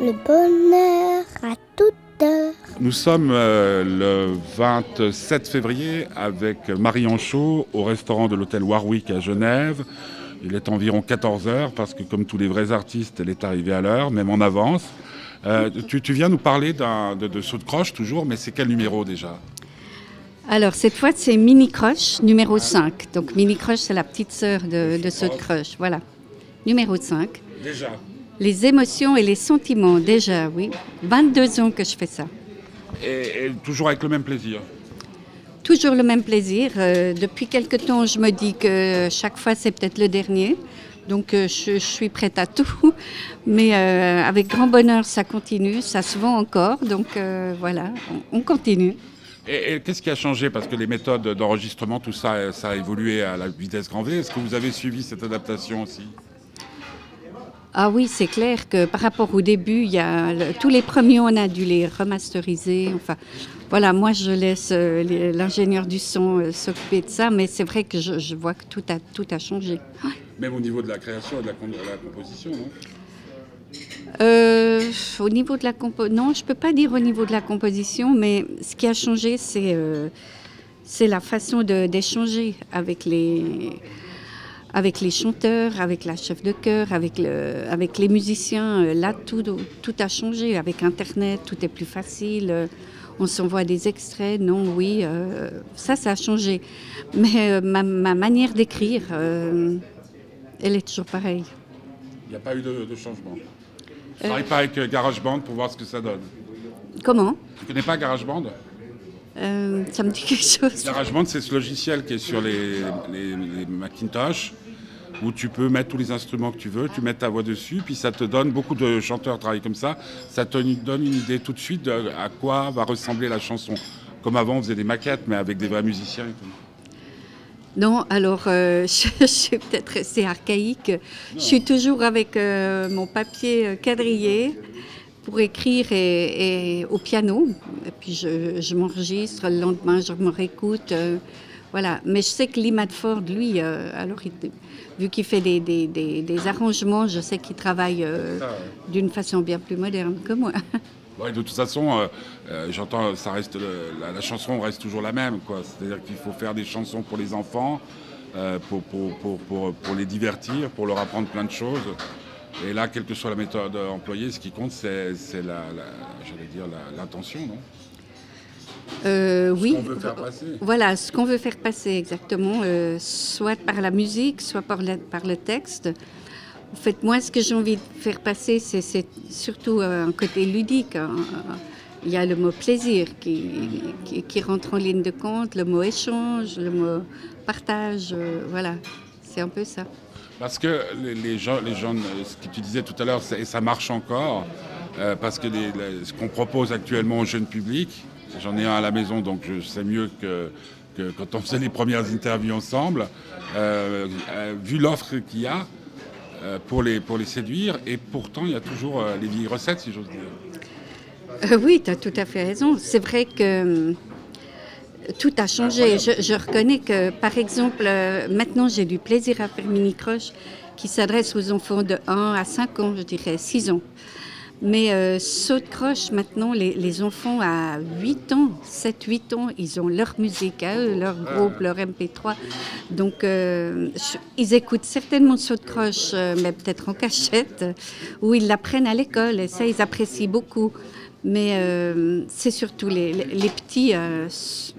le bonheur à toute heure. Nous sommes euh, le 27 février avec Marie Anchaud au restaurant de l'hôtel Warwick à Genève. Il est environ 14 heures parce que comme tous les vrais artistes, elle est arrivée à l'heure, même en avance. Euh, tu, tu viens nous parler de, de saut de croche toujours, mais c'est quel numéro déjà? Alors, cette fois, c'est Mini Crush numéro 5. Donc, Mini Crush, c'est la petite sœur de, de Saut de Crush. Voilà. Numéro 5. Déjà. Les émotions et les sentiments, déjà, oui. 22 ans que je fais ça. Et, et toujours avec le même plaisir. Toujours le même plaisir. Euh, depuis quelque temps, je me dis que chaque fois, c'est peut-être le dernier. Donc, euh, je, je suis prête à tout. Mais euh, avec grand bonheur, ça continue. Ça se vend encore. Donc, voilà, on, on continue. Et, et qu'est-ce qui a changé? Parce que les méthodes d'enregistrement, tout ça, ça a évolué à la vitesse grand V. Est-ce que vous avez suivi cette adaptation aussi? Ah oui, c'est clair que par rapport au début, il y a le- tous les premiers, on a dû les remasteriser. Enfin, voilà, moi je laisse euh, l'ingénieur du son euh, s'occuper de ça, mais c'est vrai que je, je vois que tout a, tout a changé. Même au niveau de la création et de la, con- de la composition, non? Euh, au niveau de la compo, non, je peux pas dire au niveau de la composition, mais ce qui a changé, c'est euh, c'est la façon d'échanger avec les avec les chanteurs, avec la chef de chœur, avec le, avec les musiciens. Euh, Là, tout tout a changé. Avec Internet, tout est plus facile. Euh, On s'envoie des extraits. Non, oui, euh, ça, ça a changé. Mais euh, ma, ma manière d'écrire, euh, elle est toujours pareille. Il n'y a pas eu de, de changement. Tu travailles pas avec GarageBand pour voir ce que ça donne. Comment? Tu connais pas GarageBand? Euh, Ça me dit quelque chose. GarageBand, c'est ce logiciel qui est sur les, les- les Macintosh où tu peux mettre tous les instruments que tu veux, tu mets ta voix dessus, puis ça te donne, beaucoup de chanteurs travaillent comme ça, ça te donne une idée tout de suite de à quoi va ressembler la chanson. Comme avant, on faisait des maquettes, mais avec des vrais musiciens et tout. Non, alors euh, je, je suis peut-être restée archaïque. Je suis toujours avec euh, mon papier euh, quadrillé pour écrire et, et au piano. Et puis je, je m'enregistre, le lendemain je me réécoute. euh, voilà. Mais je sais que Lee Madford, lui, euh, alors il- vu qu'il fait des, des- des- des arrangements, je sais qu'il travaille euh, d'une façon bien plus moderne que moi. Ouais, de toute façon, j'entends, ça reste le- la, la chanson reste toujours la même, quoi. C'est-à-dire qu'il faut faire des chansons pour les enfants, pour, pour, pour, pour, pour les divertir, pour leur apprendre plein de choses. Et là, quelle que soit la méthode employée, ce qui compte, c'est, la, la- la- l'intention, non? Euh, oui. qu'on veut faire passer. Voilà, ce qu'on veut faire passer exactement, euh, soit par la musique, soit par le, par le texte. En fait, moi, ce que j'ai envie de faire passer, c'est, surtout euh, un côté ludique. hein. Il y a le mot plaisir qui, qui, qui rentre en ligne de compte, le mot échange, le mot partage. euh, voilà, c'est un peu ça. Parce que les, gens, les jeunes, ce que tu disais tout à l'heure, et ça marche encore, euh, parce que les- ce qu'on propose actuellement au jeune public, j'en ai un à la maison, donc je sais mieux que, quand on faisait les premières interviews ensemble, euh, euh, vu l'offre qu'il y a pour, les, pour les séduire, et pourtant il y a toujours les vieilles recettes, si j'ose dire. Oui, tu as tout à fait raison. C'est vrai que hum, tout a changé. Je, je reconnais que, par exemple, euh, maintenant, j'ai du plaisir à faire Mini Crush qui s'adresse aux enfants de 1 à 5 ans, je dirais 6 ans. Mais euh, saut de croche, maintenant, les, les enfants à 8 ans, 7-8 ans, ils ont leur musique à eux, leur groupe, leur MP3. Donc, euh, je- ils écoutent certainement saut de croche, mais peut-être en cachette, ou ils l'apprennent à l'école, et ça, ils apprécient beaucoup. Mais euh, c'est surtout les, les- petits, euh,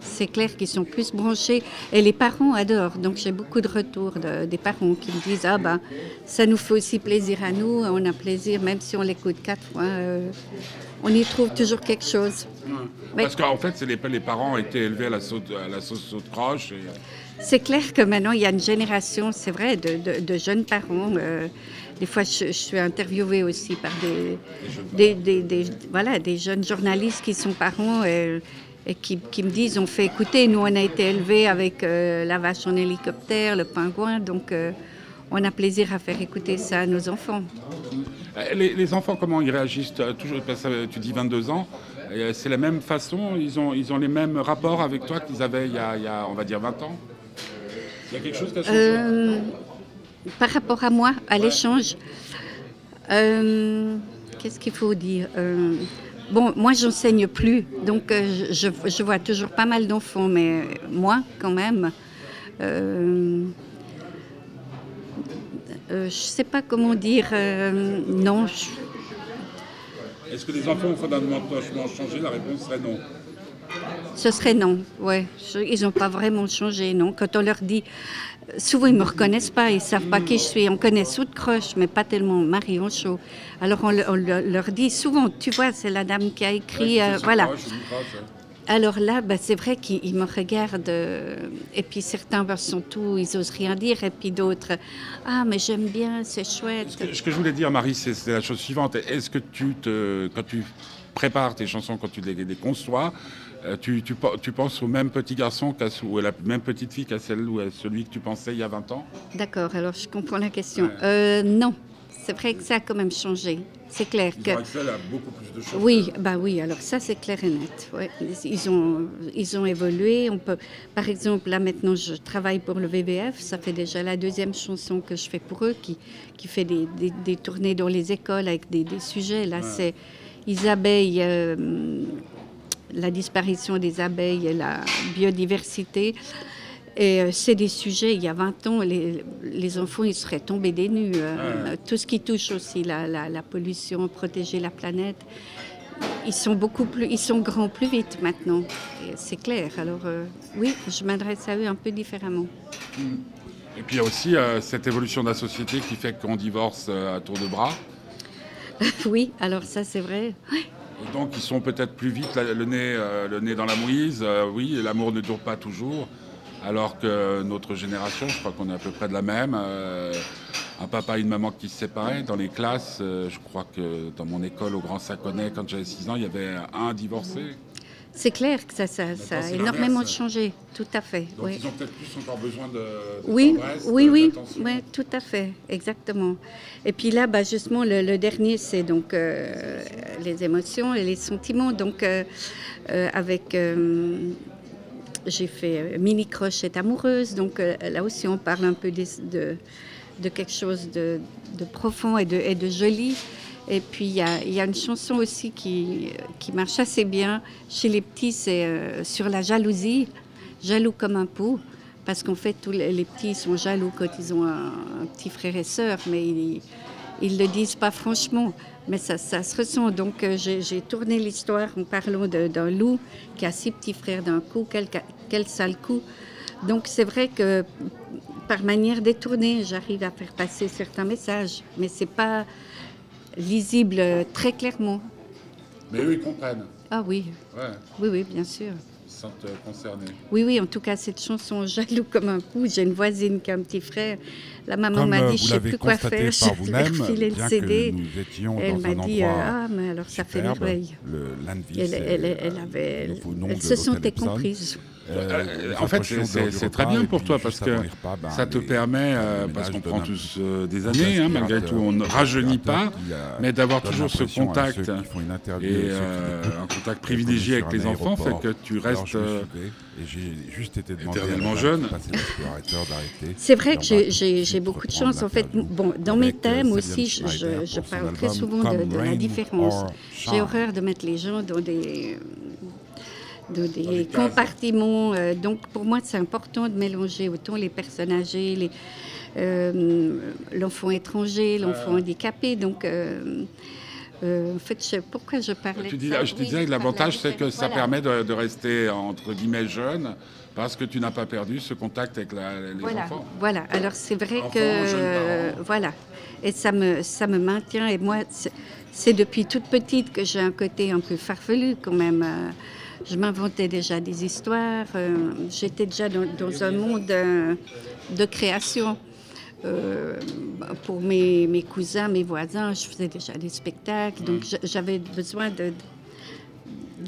c'est clair qu'ils sont plus branchés. Et les parents adorent. Donc j'ai beaucoup de retours de- des parents qui me disent Ah ben, ça nous fait aussi plaisir à nous. On a plaisir, même si on l'écoute quatre fois. euh, on y trouve toujours quelque chose. Parce qu'en fait, les, les parents ont été élevés à la, sauce, à la sauce saut de croche. et- C'est clair que maintenant, il y a une génération, c'est vrai, de, de- de jeunes parents. Des fois, je, je suis interviewée aussi par des, des, des- des- voilà, des jeunes journalistes qui sont parents euh, et qui, qui me disent on fait écouter, nous, on a été élevés avec euh, la vache en hélicoptère, le pingouin, donc euh, on a plaisir à faire écouter ça à nos enfants. Les, les enfants, comment ils réagissent? Toujours, Tu dis 22 ans, c'est la même façon? Ils ont, ils ont les mêmes rapports avec toi qu'ils avaient il y, a, il y a, on va dire, 20 ans? Il y a quelque chose qui a changé? Par rapport à moi, à l'échange, euh, Qu'est-ce qu'il faut dire Euh, Bon, moi, j'enseigne plus, donc euh, je, je vois toujours pas mal d'enfants, mais moi, quand même, euh, je sais pas comment dire. non, je- Est-ce que les enfants ont fondamentalement changé? La réponse serait non. ce serait non. Ouais, Je- ils n'ont pas vraiment changé, non. Quand on leur dit, souvent ils me reconnaissent pas, ils savent pas qui je suis. On connaît Sous de Croche, mais pas tellement Marion Chaud. Alors on, le- on le- leur dit souvent, tu vois, c'est la dame qui a écrit, euh, voilà. Alors là, bah, c'est vrai qu'ils ils me regardent, euh, et puis certains bah, sont tout, ils osent rien dire, et puis d'autres, ah mais j'aime bien, c'est chouette. Ce que, ce que je voulais dire, Marie, c'est c'est la chose suivante. Est-ce que tu te, quand tu prépares tes chansons, quand tu les, les conçois, euh, tu, tu, pe- tu penses au même petit garçon ou à la même petite fille qu'à celle ou à celui que tu pensais il y a 20 ans? D'accord, alors je comprends la question. Ouais. Euh, non, c'est vrai que ça a quand même changé. C'est clair Ils que. ont accès à beaucoup plus de choses. Oui, bah oui, alors ça c'est clair et net. ouais. Ils, ont, ils ont évolué. On peut, par exemple, là maintenant je travaille pour le VVF, ça fait déjà la deuxième chanson que je fais pour eux, qui, qui fait des, des- des tournées dans les écoles avec des, des sujets. Là c'est les abeilles, euh, la disparition des abeilles et la biodiversité. Et euh, c'est des sujets, il y a 20 ans, les, les enfants, ils seraient tombés des nues. euh, Tout ce qui touche aussi la, la- la pollution, protéger la planète, ils sont beaucoup plus, ils sont grands plus vite maintenant. C'est clair. Alors euh, oui, je m'adresse à eux un peu différemment. Et puis il y a aussi euh, cette évolution de la société qui fait qu'on divorce euh, à tour de bras. oui, alors ça c'est vrai. Donc ils sont peut-être plus vite la- le nez, euh, le nez dans la mouise. Euh, oui, l'amour ne dure pas toujours. Alors que notre génération, je crois qu'on est à peu près de la même. euh, un papa et une maman qui se séparaient. Dans les classes, je crois que dans mon école au Grand Saconnet, quand j'avais 6 ans, il y avait un divorcé. C'est clair que ça, ça, ça a énormément changé. Tout à fait. Donc oui. ils ont peut-être plus encore besoin de, de Oui, tendresse, oui, de- oui, tout à fait, exactement. Et puis là, bah, justement, le, le dernier, c'est donc euh, les émotions et les sentiments. Donc, euh, euh, avec, j'ai fait Mini Crochette amoureuse. Donc là aussi, on parle un peu de, de quelque chose de, de profond et de, et de joli. Et puis, il y a, une chanson aussi qui, qui marche assez bien chez les petits, c'est euh, sur la jalousie, jaloux comme un pou. Parce qu'en fait, tous les, petits sont jaloux quand ils ont un, petit frère et sœur, mais ils ne le disent pas franchement. Mais ça, ça se ressent. Donc, euh, j'ai tourné l'histoire en parlant d'un loup qui a six petits frères d'un coup. Quel, quel sale coup. Donc, c'est vrai que par manière détournée, j'arrive à faire passer certains messages. Mais ce n'est pas lisible euh, très clairement. Mais eux, ils comprennent. Ah oui, Ouais, oui, oui, bien sûr. ils se sentent euh, concernés. Oui, oui, en tout cas, cette chanson Jaloux comme un coup, j'ai une voisine qui a un petit frère. La maman m'a euh, dit, je vous sais plus quoi faire, je vais vous-même, refiler le CD. que nous étions Elle m'a dit, ah, mais alors ça fait merveille. Elle, elle, elle, elle avait, se sentait comprise. Euh, Euh, nous en fait, c'est- très bien pour toi parce que repas, ben, ça te les- permet, euh, parce qu'on prend tous euh, des années, hein, malgré tout, on ne rajeunit pas, euh, mais d'avoir toujours ce contact et euh, un contact privilégié avec les enfants fait que tu restes euh, éternellement jeune. C'est vrai que j'ai- beaucoup de chance. En fait, bon, dans mes euh, thèmes aussi, je, parle très souvent de, la différence. J'ai horreur de mettre les gens dans des, dans des compartiments. euh, donc, pour moi, c'est important de mélanger autant les personnes âgées, les, euh, l'enfant étranger, l'enfant handicapé. Donc, euh, euh, en fait, je, pourquoi je parlais Tu de ça? je te Oui, disais que l'avantage, c'est que ça voilà. permet de, de rester, entre guillemets, jeune, parce que tu n'as pas perdu ce contact avec la- les Voilà, enfants. voilà. Alors c'est vrai que euh, voilà, et ça me ça me maintient. Et moi, c'est- c'est depuis toute petite que j'ai un côté un peu farfelu quand même. euh, Je m'inventais déjà des histoires. euh, J'étais déjà dans, dans un monde euh, de création. Euh, pour mes, mes cousins, mes voisins, je faisais déjà des spectacles. Donc j- j'avais besoin de,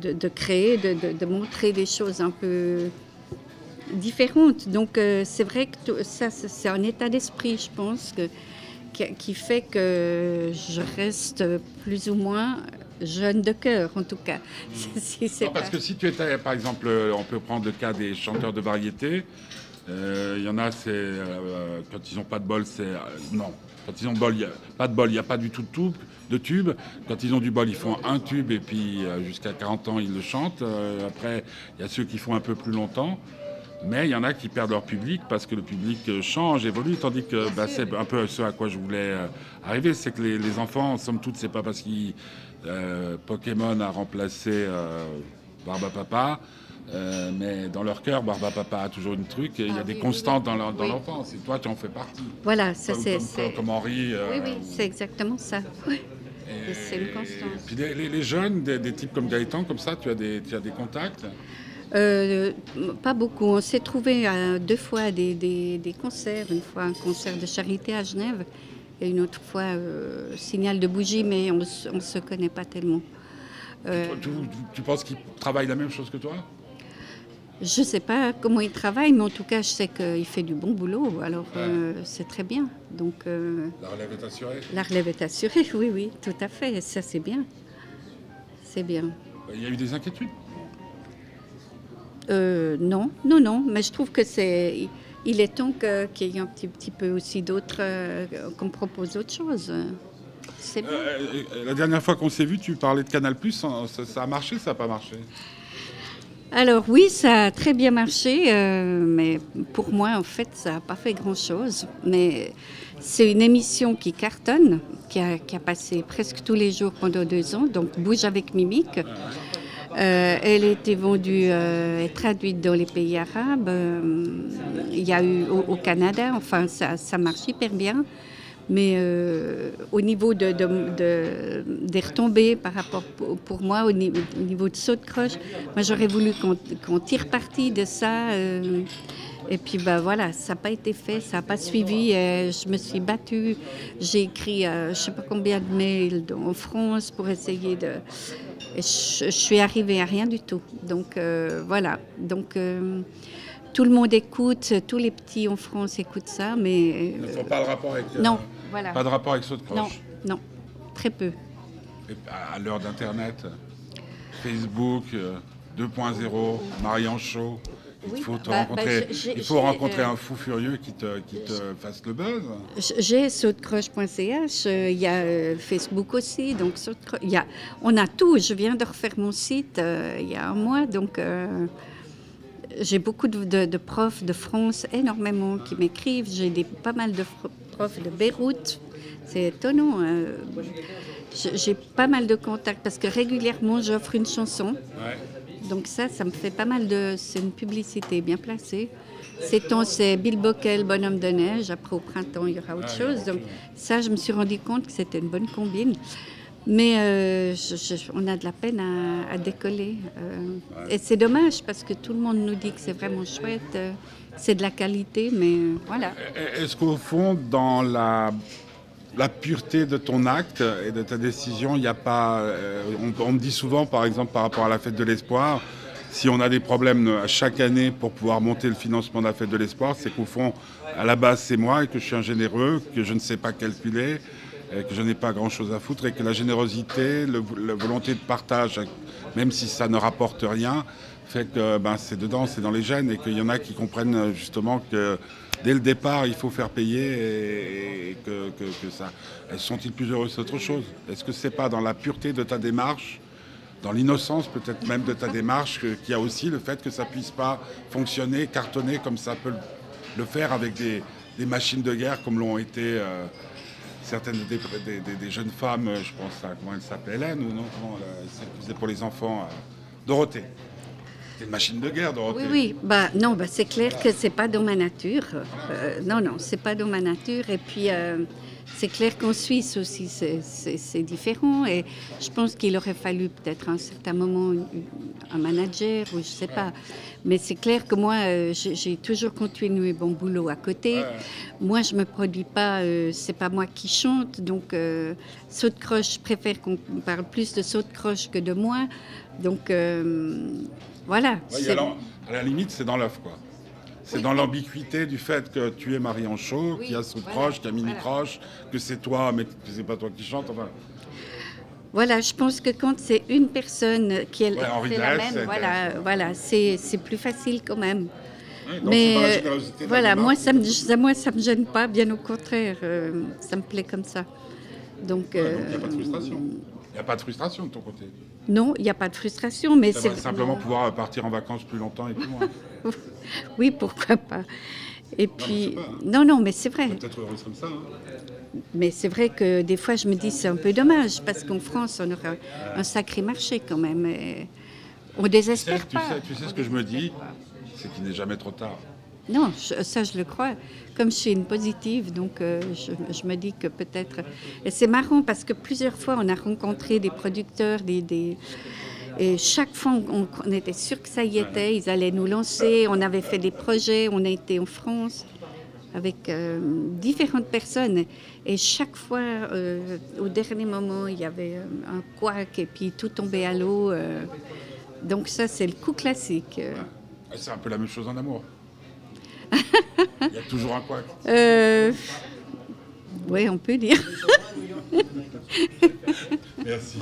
de, de créer, de, de- montrer des choses un peu différentes. Donc c'est vrai que tout- ça, c'est c'est un état d'esprit, je pense, que, qui, qui fait que je reste plus ou moins jeune de cœur, en tout cas. Si c'est Non, parce que si tu étais, par exemple, euh, on peut prendre le cas des chanteurs de variété, Euh, Il y en a, c'est euh, quand ils n'ont pas de bol, c'est euh, non. Quand ils ont bol, y a, pas de bol, il n'y a pas du tout de tube, de tube. Quand ils ont du bol, ils font un tube et puis jusqu'à 40 ans, ils le chantent. Après, il y a ceux qui font un peu plus longtemps. Mais il y en a qui perdent leur public parce que le public change, évolue, tandis que bah, c'est un peu ce à quoi je voulais arriver, c'est que les, les enfants, en somme toute, c'est pas parce qu'ils Pokémon a remplacé euh, Barba Papa, euh, mais dans leur cœur, Barba Papa a toujours une truc et il y a Ah des constantes oui, dans l'enfance. Et toi, tu en fais partie. Voilà, ça c'est. comme- Henri. euh, Oui, oui, c'est exactement ça. Et- et c'est une constance. Puis les, les- les jeunes, des, des types comme Gaëtan, comme ça, tu as des, tu as des contacts? Euh, pas beaucoup. On s'est trouvé deux fois des, des- des concerts. Une fois un concert de charité à Genève et une autre fois euh, Signal de bougie, mais on ne se connaît pas tellement. Euh, tu, tu- tu penses qu'ils travaillent la même chose que toi? Je ne sais pas comment il travaille, mais en tout cas, je sais qu'il fait du bon boulot. Alors, euh, c'est très bien. Donc, La relève est assurée? la relève est assurée. Oui, oui, tout à fait. Ça, c'est bien. C'est bien. Il y a eu des inquiétudes? Non, non, non, mais je trouve que c'est. Il est temps qu'il y ait un petit, petit peu aussi d'autres. euh, qu'on propose d'autres choses. C'est bien. Euh, euh, La dernière fois qu'on s'est vu, tu parlais de Canal+, ça, ça a marché, ça n'a pas marché? Alors, oui, ça a très bien marché, euh, mais pour moi, en fait, ça n'a pas fait grand-chose. Mais c'est une émission qui cartonne, qui a, qui a passé presque tous les jours pendant deux ans, donc Bouge avec Mimique. Euh, elle a été vendue euh, et traduite dans les pays arabes. Euh, il y a eu au, Canada, enfin, ça, marche hyper bien. Mais au niveau de, de- de- des retombées par rapport pour, moi, au, ni- au niveau de saut de croche, moi j'aurais voulu qu'on tire parti de ça. Euh, et puis bah, voilà, ça n'a pas été fait, ça n'a pas suivi. et je me suis battue. J'ai écrit euh, je ne sais pas combien de mails en France pour essayer de. et je, je suis arrivée à rien du tout. Donc euh, voilà. Donc euh, tout le monde écoute, tous les petits en France écoutent ça, mais. Ils ne euh, font pas le rapport avec... euh, non, voilà. Pas de rapport avec Saut de Non, Croche non, très peu. Et à l'heure d'Internet, Facebook euh, 2.0, Marianne il Oui, faut, te bah, rencontrer, bah, j'ai- il faut rencontrer euh, un fou furieux qui te, qui te fasse le buzz. J'ai sautecroche.ch, il y a euh, Facebook aussi, donc il y a, on a tout. Je viens de refaire mon site euh, il y a un mois, donc euh, j'ai beaucoup de, de- de profs de France, énormément, qui m'écrivent. J'ai pas mal de profs de Beyrouth. C'est étonnant. euh, j'ai- j'ai pas mal de contacts parce que régulièrement j'offre une chanson. Donc ça, ça me fait pas mal de... C'est une publicité bien placée. Ces temps, c'est Bill Bockel, Bonhomme de neige. Après, au printemps, il y aura autre chose. Donc ça, je me suis rendu compte que c'était une bonne combine. Mais euh, je- je- on a de la peine à, à décoller. euh. Et c'est dommage parce que tout le monde nous dit que c'est vraiment chouette. euh, c'est de la qualité, mais voilà. Est-ce qu'au fond, dans la, la pureté de ton acte et de ta décision, il n'y a pas... euh, on, me dit souvent, par exemple, par rapport à la fête de l'espoir, si on a des problèmes à chaque année pour pouvoir monter le financement de la fête de l'espoir, c'est qu'au fond, à la base, c'est moi et que je suis un généreux, que je ne sais pas calculer, et que je n'ai pas grand-chose à foutre et que la générosité, la volonté de partage, même si ça ne rapporte rien, fait que ben, c'est dedans, c'est dans les gènes et qu'il y en a qui comprennent euh, justement que dès le départ, il faut faire payer et, que, ça. Sont-ils plus heureux C'est autre chose? Est-ce que c'est pas dans la pureté de ta démarche dans l'innocence peut-être même de ta démarche qu'il y a aussi le fait que ça puisse pas fonctionner, cartonner comme ça peut le, faire avec des, machines de guerre comme l'ont été euh, certaines des, jeunes femmes, je pense à comment elle s'appelle, Hélène ou non, comment, euh, pour les enfants, Dorothée. C'était une machine de guerre, Dorothée. Oui, oui. Bah, non, bah, c'est clair que c'est pas dans ma nature. Euh, non, non, c'est pas dans ma nature. Et puis, euh, c'est clair qu'en Suisse aussi, c'est- c'est c'est différent. Et je pense qu'il aurait fallu peut-être à un certain moment un manager ou je sais pas. Mais c'est clair que moi, euh, j'ai toujours continué mon boulot à côté. Moi, je me produis pas. euh, c'est pas moi qui chante. Donc, saut de croche, je préfère qu'on parle plus de saut de croche que de moi. Donc, euh, voilà. À la limite, c'est dans l'œuf, quoi. C'est dans l'ambiguïté du fait que tu es Marie show, Oui, qu'il y a Saut voilà, Croche, qu'il y a Mini voilà. Croche, que c'est toi, mais que c'est pas toi qui chante. Enfin, Voilà, je pense que quand c'est une personne qui est Ouais, Henri fait la même, c'est- voilà, voilà, c'est c'est plus facile quand même. Mais euh, voilà, moi ça, me, moi ça me gêne pas, bien au contraire, euh, ça me plaît comme ça. Donc, Ouais, euh, donc il n'y a pas de frustration. Il n'y a pas de frustration de ton côté. non, il n'y a pas de frustration, mais c'est simplement pouvoir partir en vacances plus longtemps et plus loin. oui, pourquoi pas. Et puis, pas. non, non, mais c'est vrai. Peut-être heureuse comme ça. hein. Mais c'est vrai que des fois, je me dis c'est un peu dommage parce qu'en France, on aura un sacré marché quand même. Et on Tu sais, désespère tu, pas. sais, tu sais ce que je me dis? C'est qu'il n'est jamais trop tard. Non, je- ça je le crois. Comme je suis une positive, donc euh, je, me dis que peut-être. C'est marrant parce que plusieurs fois on a rencontré des producteurs, des. des- Et chaque fois on, était sûr que ça y était, ils allaient nous lancer. On avait fait des projets, on a été en France avec euh, différentes personnes. Et chaque fois, euh, au dernier moment, il y avait un couac et puis tout tombait à l'eau. donc ça, c'est le coup classique. euh. C'est un peu la même chose en amour. Il y a toujours un couac. Euh, oui, on peut dire. Merci.